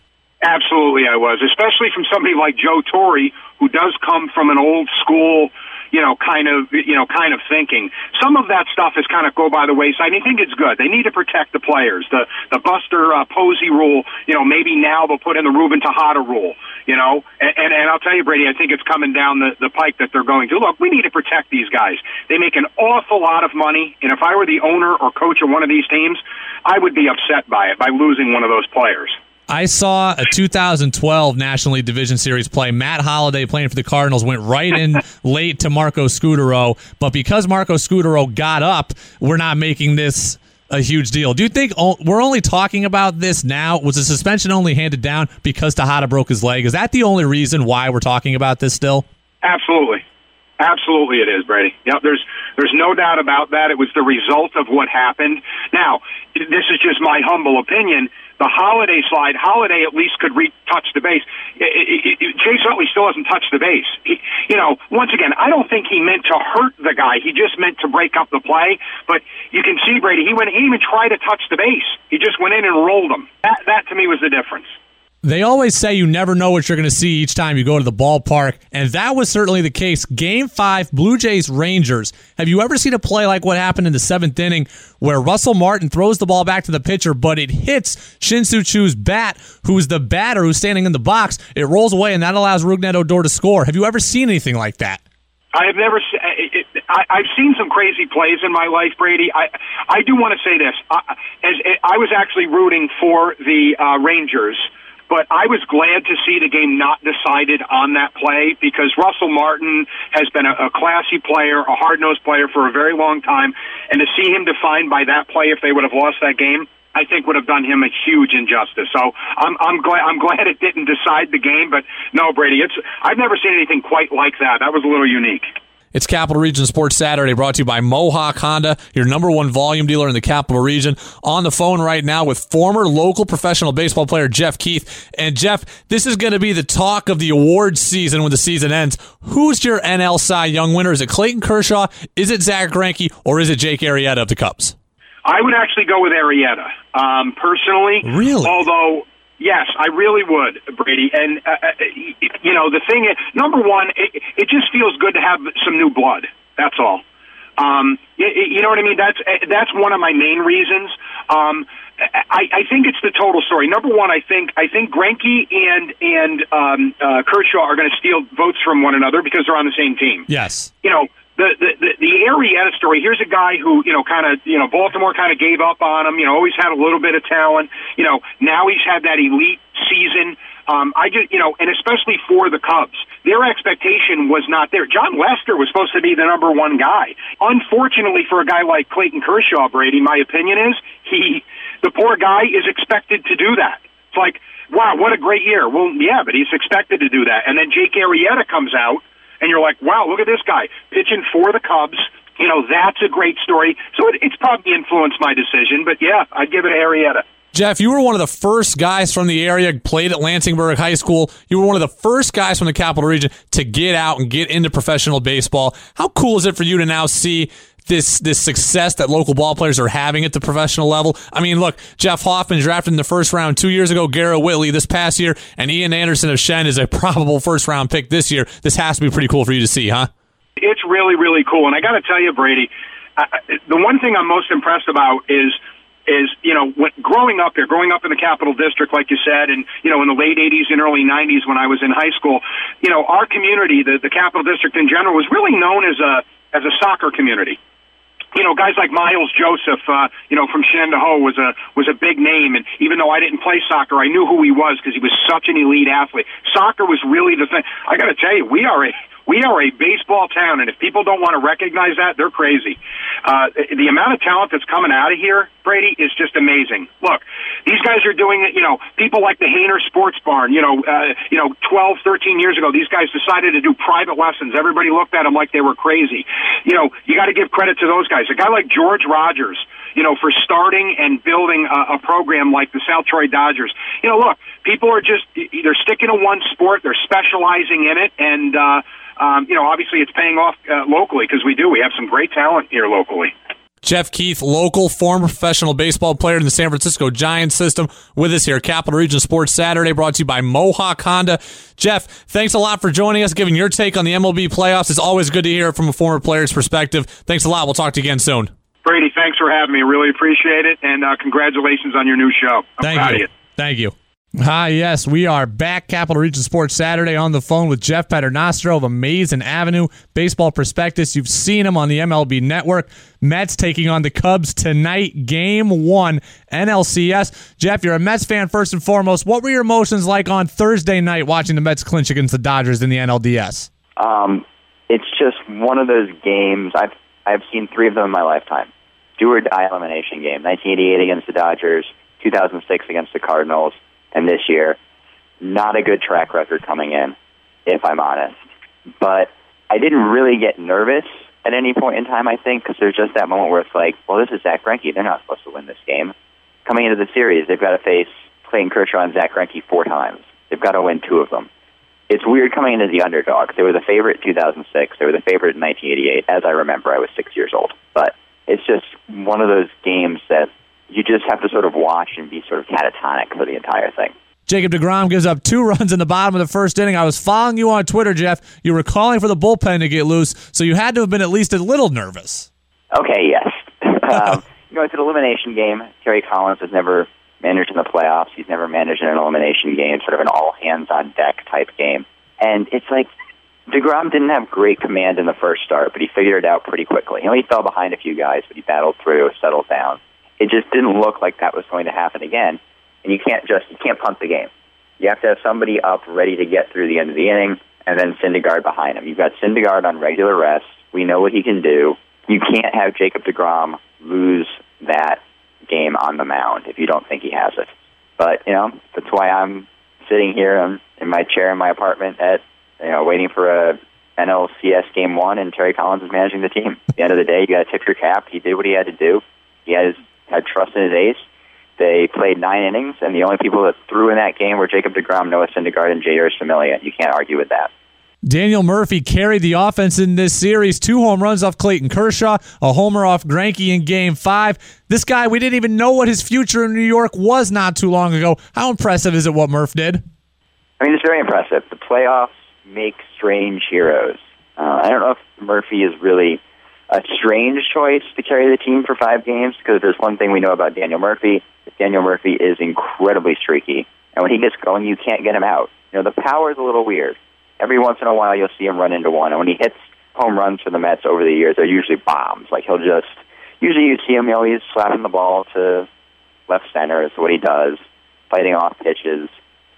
Absolutely, I was, especially from somebody like Joe Torre, who does come from an old school you know, kind of, you know, kind of thinking. Some of that stuff is kind of go by the wayside. I think it's good. They need to protect the players. The the Buster uh, Posey rule, you know, maybe now they'll put in the Ruben Tejada rule. You know, and, and and I'll tell you, Brady, I think it's coming down the the pike that they're going to look. We need to protect these guys. They make an awful lot of money, and if I were the owner or coach of one of these teams, I would be upset by it by losing one of those players. I saw a 2012 National League Division Series play. Matt Holliday playing for the Cardinals went right in *laughs* late to Marco Scutaro, but because Marco Scutaro got up, we're not making this a huge deal. Do you think we're only talking about this now? Was the suspension only handed down because Tejada broke his leg? Is that the only reason why we're talking about this still? Absolutely. Absolutely, it is, Brady. Yep, there's there's no doubt about that. It was the result of what happened. Now, this is just my humble opinion the Holliday slide, Holliday at least could re- touch the base. It, it, it, Chase Utley still hasn't touched the base. He, you know, once again, I don't think he meant to hurt the guy. He just meant to break up the play. But you can see Brady. He went. He even tried to touch the base. He just went in and rolled him. That that to me was the difference. They always say you never know what you're going to see each time you go to the ballpark, and that was certainly the case. Game five, Blue Jays Rangers. Have you ever seen a play like what happened in the seventh inning where Russell Martin throws the ball back to the pitcher, but it hits Shin-Soo Choo's bat, who's the batter who's standing in the box? It rolls away, and that allows Rougned Odor to score. Have you ever seen anything like that? I have never. I've seen some crazy plays in my life, Brady. I I do want to say this. I, as I was actually rooting for the uh, Rangers but I was glad to see the game not decided on that play because Russell Martin has been a, a classy player, a hard nosed player for a very long time, and to see him defined by that play if they would have lost that game, I think would have done him a huge injustice. So I'm I'm glad I'm glad it didn't decide the game, but no, Brady, it's I've never seen anything quite like that. That was a little unique. It's Capital Region Sports Saturday brought to you by Mohawk Honda, your number one volume dealer in the Capital Region. On the phone right now with former local professional baseball player Jeff Keith. And Jeff, this is going to be the talk of the awards season when the season ends. Who's your NL Cy Young winner? Is it Clayton Kershaw? Is it Zack Greinke? Or is it Jake Arrieta of the Cubs? I would actually go with Arrieta, um, personally. Really? Although Yes, I really would, Brady. And uh, uh, you know, the thing is, number one, it, it just feels good to have some new blood. That's all. Um, you, you know what I mean? That's that's one of my main reasons. Um, I, I think it's the total story. Number one, I think I think Greinke and and um, uh, Kershaw are going to steal votes from one another because they're on the same team. Yes. You know, the the the, the Arrieta story. Here's a guy who you know kind of you know Baltimore kind of gave up on him. You know, always had a little bit of talent. You know, now he's had that elite season. Um, I just you know, and especially for the Cubs, their expectation was not there. Jon Lester was supposed to be the number one guy. Unfortunately, for a guy like Clayton Kershaw, Brady, my opinion is he, the poor guy, is expected to do that. It's like, wow, what a great year. Well, yeah, but he's expected to do that. And then Jake Arrieta comes out and you're like, wow, look at this guy pitching for the Cubs. You know, that's a great story. So it, it's probably influenced my decision, but yeah, I'd give it to Arrieta. Jeff, you were one of the first guys from the area, played at Lansingburgh High School. You were one of the first guys from the capital region to get out and get into professional baseball. How cool is it for you to now see this this success that local ball players are having at the professional level. I mean, look, Jeff Hoffman drafted in the first round two years ago, Garrett Whitley this past year, and Ian Anderson of Shen is a *laughs* probable first round pick this year. This has to be pretty cool for you to see, huh? It's really, really cool. And I got to tell you, Brady, the one thing I'm most impressed about is is you know when, growing up here, growing up in the Capital District, like you said, and you know in the late '80s and early '90s when I was in high school, you know our community, the the Capital District in general, was really known as a as a soccer community you know, guys like Miles Joseph, uh, you know, from Shenendehowa was a was a big name, and even though I didn't play soccer, I knew who he was because he was such an elite athlete. Soccer was really the thing. I got to tell you, we are a we are a baseball town, and if people don't want to recognize that, they're crazy. Uh, the amount of talent that's coming out of here, Brady, is just amazing. Look, these guys are doing it. You know, people like the Hayner Sports Barn. You know, uh, you know, 12, 13 years ago, these guys decided to do private lessons. Everybody looked at them like they were crazy. You know, you got to give credit to those guys. A guy like George Rogers you know, for starting and building a, a program like the South Troy Dodgers. You know, look, people are just they're sticking to one sport, they're specializing in it, and uh, um, you know, obviously it's paying off uh, locally because we do. We have some great talent here locally. Jeff Keith, local former professional baseball player in the San Francisco Giants system, with us here Capital Region Sports Saturday, brought to you by Mohawk Honda. Jeff, thanks a lot for joining us, giving your take on the MLB playoffs. It's always good to hear it from a former player's perspective. Thanks a lot. We'll talk to you again soon. Brady, thanks for having me. Really appreciate it, and uh, congratulations on your new show. I'm Thank you. you. Thank you. Hi, yes, we are back. Capital Region Sports Saturday on the phone with Jeff Paternostro of Amazing Avenue Baseball Prospectus. You've seen him on the MLB Network. Mets taking on the Cubs tonight, game one, NLCS. Jeff, you're a Mets fan first and foremost. What were your emotions like on Thursday night watching the Mets clinch against the Dodgers in the NLDS? Um, it's just one of those games. I've I've seen three of them in my lifetime. Do or die elimination game. 1988 against the Dodgers, 2006 against the Cardinals and this year, not a good track record coming in, if I'm honest. But I didn't really get nervous at any point in time, I think, because there's just that moment where it's like, well, this is Zack Greinke. They're not supposed to win this game. Coming into the series, they've got to face Clayton Kershaw and Zack Greinke four times. They've got to win two of them. It's weird coming in as the underdog. They were the favorite in 2006. They were the favorite in 1988. As I remember, I was six years old. But it's just one of those games that you just have to sort of watch and be sort of catatonic for the entire thing. Jacob DeGrom gives up two *laughs* runs in the bottom of the first inning. I was following you on Twitter, Jeff. You were calling for the bullpen to get loose, so you had to have been at least a little nervous. Okay, yes. *laughs* um, you know, it's an elimination game. Terry Collins has never managed in the playoffs. He's never managed in an elimination game, sort of an all hands on deck type game. And it's like DeGrom didn't have great command in the first start, but he figured it out pretty quickly. You know, he fell behind a few guys, but he battled through, settled down it just didn't look like that was going to happen again. And you can't just you can't punt the game. You have to have somebody up ready to get through the end of the inning, and then Syndergaard behind him. You've got Syndergaard on regular rest. We know what he can do. You can't have Jacob DeGrom lose that game on the mound if you don't think he has it. But you know that's why I'm sitting here in my chair in my apartment at you know waiting for a NLCS game one, and Terry Collins is managing the team. At the end of the day, you got to tip your cap. He did what he had to do. He has had trust in his ace. They played nine innings, and the only people that threw in that game were Jacob DeGrom, Noah Syndergaard, and Jeurys Familia. You can't argue with that. Daniel Murphy carried the offense in this series. Two home runs off Clayton Kershaw, a homer off Greinke in Game Five. This guy, we didn't even know what his future in New York was not too long ago. How impressive is it what Murph did? I mean, it's very impressive. The playoffs make strange heroes. Uh, I don't know if Murphy is really a strange choice to carry the team for five games because there's one thing we know about Daniel Murphy. Daniel Murphy is incredibly streaky, and when he gets going, you can't get him out. You know, the power is a little weird every once in a while you'll see him run into one. And when he hits home runs for the Mets over the years, they're usually bombs. Like he'll just usually you see him, you know, he's slapping the ball to left center is what he does, fighting off pitches.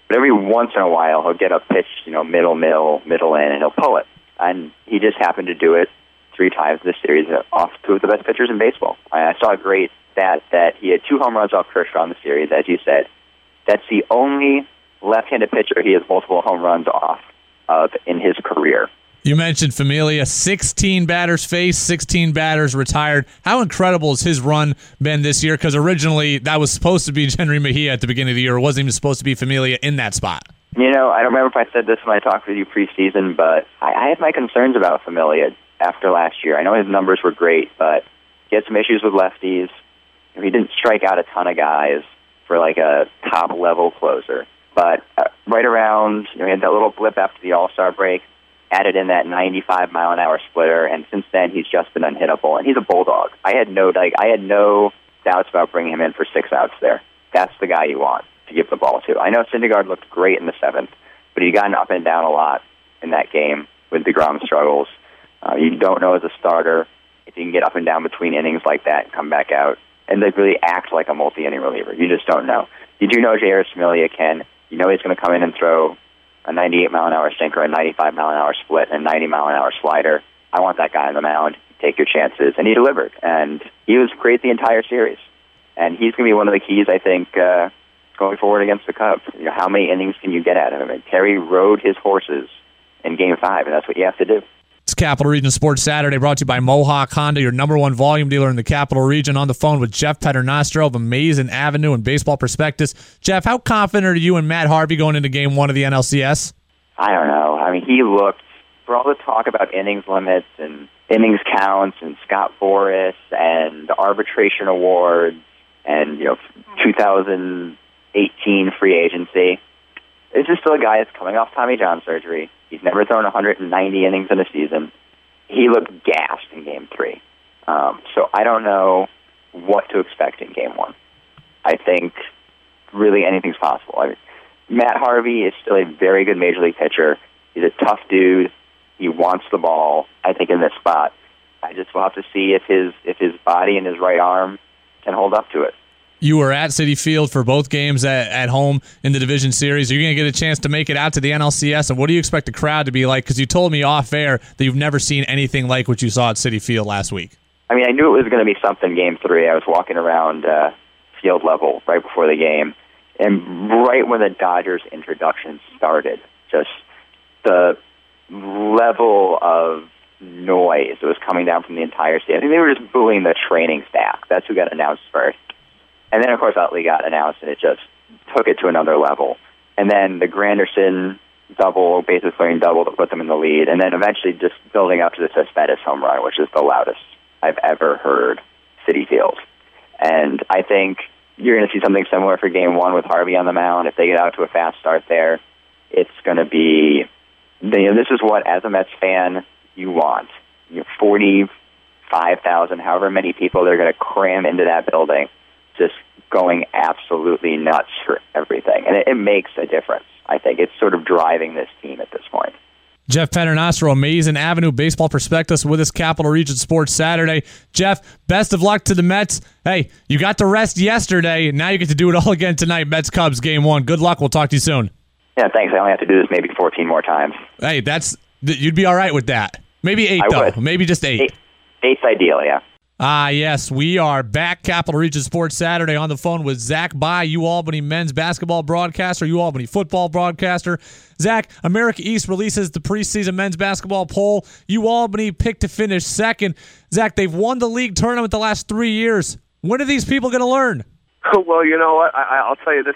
But every once in a while he'll get a pitch, you know, middle middle, middle in and he'll pull it. And he just happened to do it three times this series off two of the best pitchers in baseball. I saw a great stat that he had two home runs off Kershaw in the series, as you said. That's the only left-handed pitcher he has multiple home runs off of in his career. You mentioned Familia, 16 batters faced, 16 batters retired. How incredible has his run been this year? Because originally that was supposed to be *laughs* Jenrry Mejia at the beginning of the year. It wasn't even supposed to be Familia in that spot. You know, I don't remember if I said this when I talked with you preseason, but I, I have my concerns about Familia after last year. I know his numbers were great, but he had some issues with lefties. He didn't strike out a ton of guys for like a top level closer. But uh, right around, you know, he had that little blip after the All Star break, added in that 95 mile an hour splitter, and since then he's just been unhittable. And he's a bulldog. I had no like I had no doubts about bringing him in for six outs there. That's the guy you want to give the ball to. I know Syndergaard looked great in the seventh, but he got up and down a lot in that game with Degrom struggles. Uh, you don't know as a starter if you can get up and down between innings like that and come back out and like really act like a multi-inning reliever. You just don't know. You do know Jeurys Familia can you know he's going to come in and throw a 98 mile an hour sinker, a 95 mile an hour split, and a 90 mile an hour slider. I want that guy on the mound. Take your chances, and he delivered. And he was great the entire series. And he's going to be one of the keys, I think, uh, going forward against the Cubs. You know, how many innings can you get out of him? And Terry rode his horses in Game Five, and that's what you have to do. Capital Region Sports Saturday brought to you by Mohawk Honda, your number one volume dealer in the Capital Region. On the phone with Jeff Paternostro of Amazing Avenue and Baseball Prospectus. Jeff, how confident are you and Matt Harvey going into game one of the NLCS? I don't know. I mean, he looked, for all the talk about innings limits and innings counts and Scott Boras and the arbitration awards and, you know, 2018 free agency, this is still a guy that's coming off Tommy John surgery. He's never thrown 190 innings in a season. He looked gassed in Game Three. Um, so I don't know what to expect in Game One. I think really anything's possible. I mean, Matt Harvey is still a very good major league pitcher. He's a tough dude. He wants the ball. I think in this spot, I just will have to see if his if his body and his right arm can hold up to it. You were at Citi Field for both games at, at home in the division series. Are you going to get a chance to make it out to the NLCS? And what do you expect the crowd to be like? Because you told me off air that you've never seen anything like what you saw at Citi Field last week. I mean, I knew it was going to be something game three. I was walking around uh, field level right before the game. And right when the Dodgers introduction started, just the level of noise that was coming down from the entire stadium. I think they were just booing the training staff. That's who got announced first. And then, of course, Utley got announced, and it just took it to another level. And then the Granderson double, bases clearing double to put them in the lead, and then eventually just building up to the Cespedes home run, which is the loudest I've ever heard Citi Field. And I think you're going to see something similar for Game One with Harvey on the mound. If they get out to a fast start there, it's going to be. You know, this is what, as a Mets fan, you want. You know, forty-five thousand, however many people they're going to cram into that building just going absolutely nuts for everything. And it, it makes a difference. I think it's sort of driving this team at this point. Jeff Paternostro, Amazing Avenue Baseball Prospectus with us, Capital Region Sports Saturday. Jeff, best of luck to the Mets. Hey, you got the rest yesterday. Now you get to do it all again tonight. Mets Cubs game one. Good luck. We'll talk to you soon. Yeah, thanks. I only have to do this maybe 14 more times. Hey, that's you'd be all right with that. Maybe eight I though. would. Maybe just eight. Eight, eight's ideal, yeah. Ah, yes, we are back. Capital Region Sports Saturday on the phone with Zach By, U Albany men's basketball broadcaster, U Albany football broadcaster. Zach, America East releases the preseason men's basketball poll. U Albany picked to finish second. Zach, they've won the league tournament the last three years. When are these people going to learn? *laughs* well, you know what? I, I'll tell you this.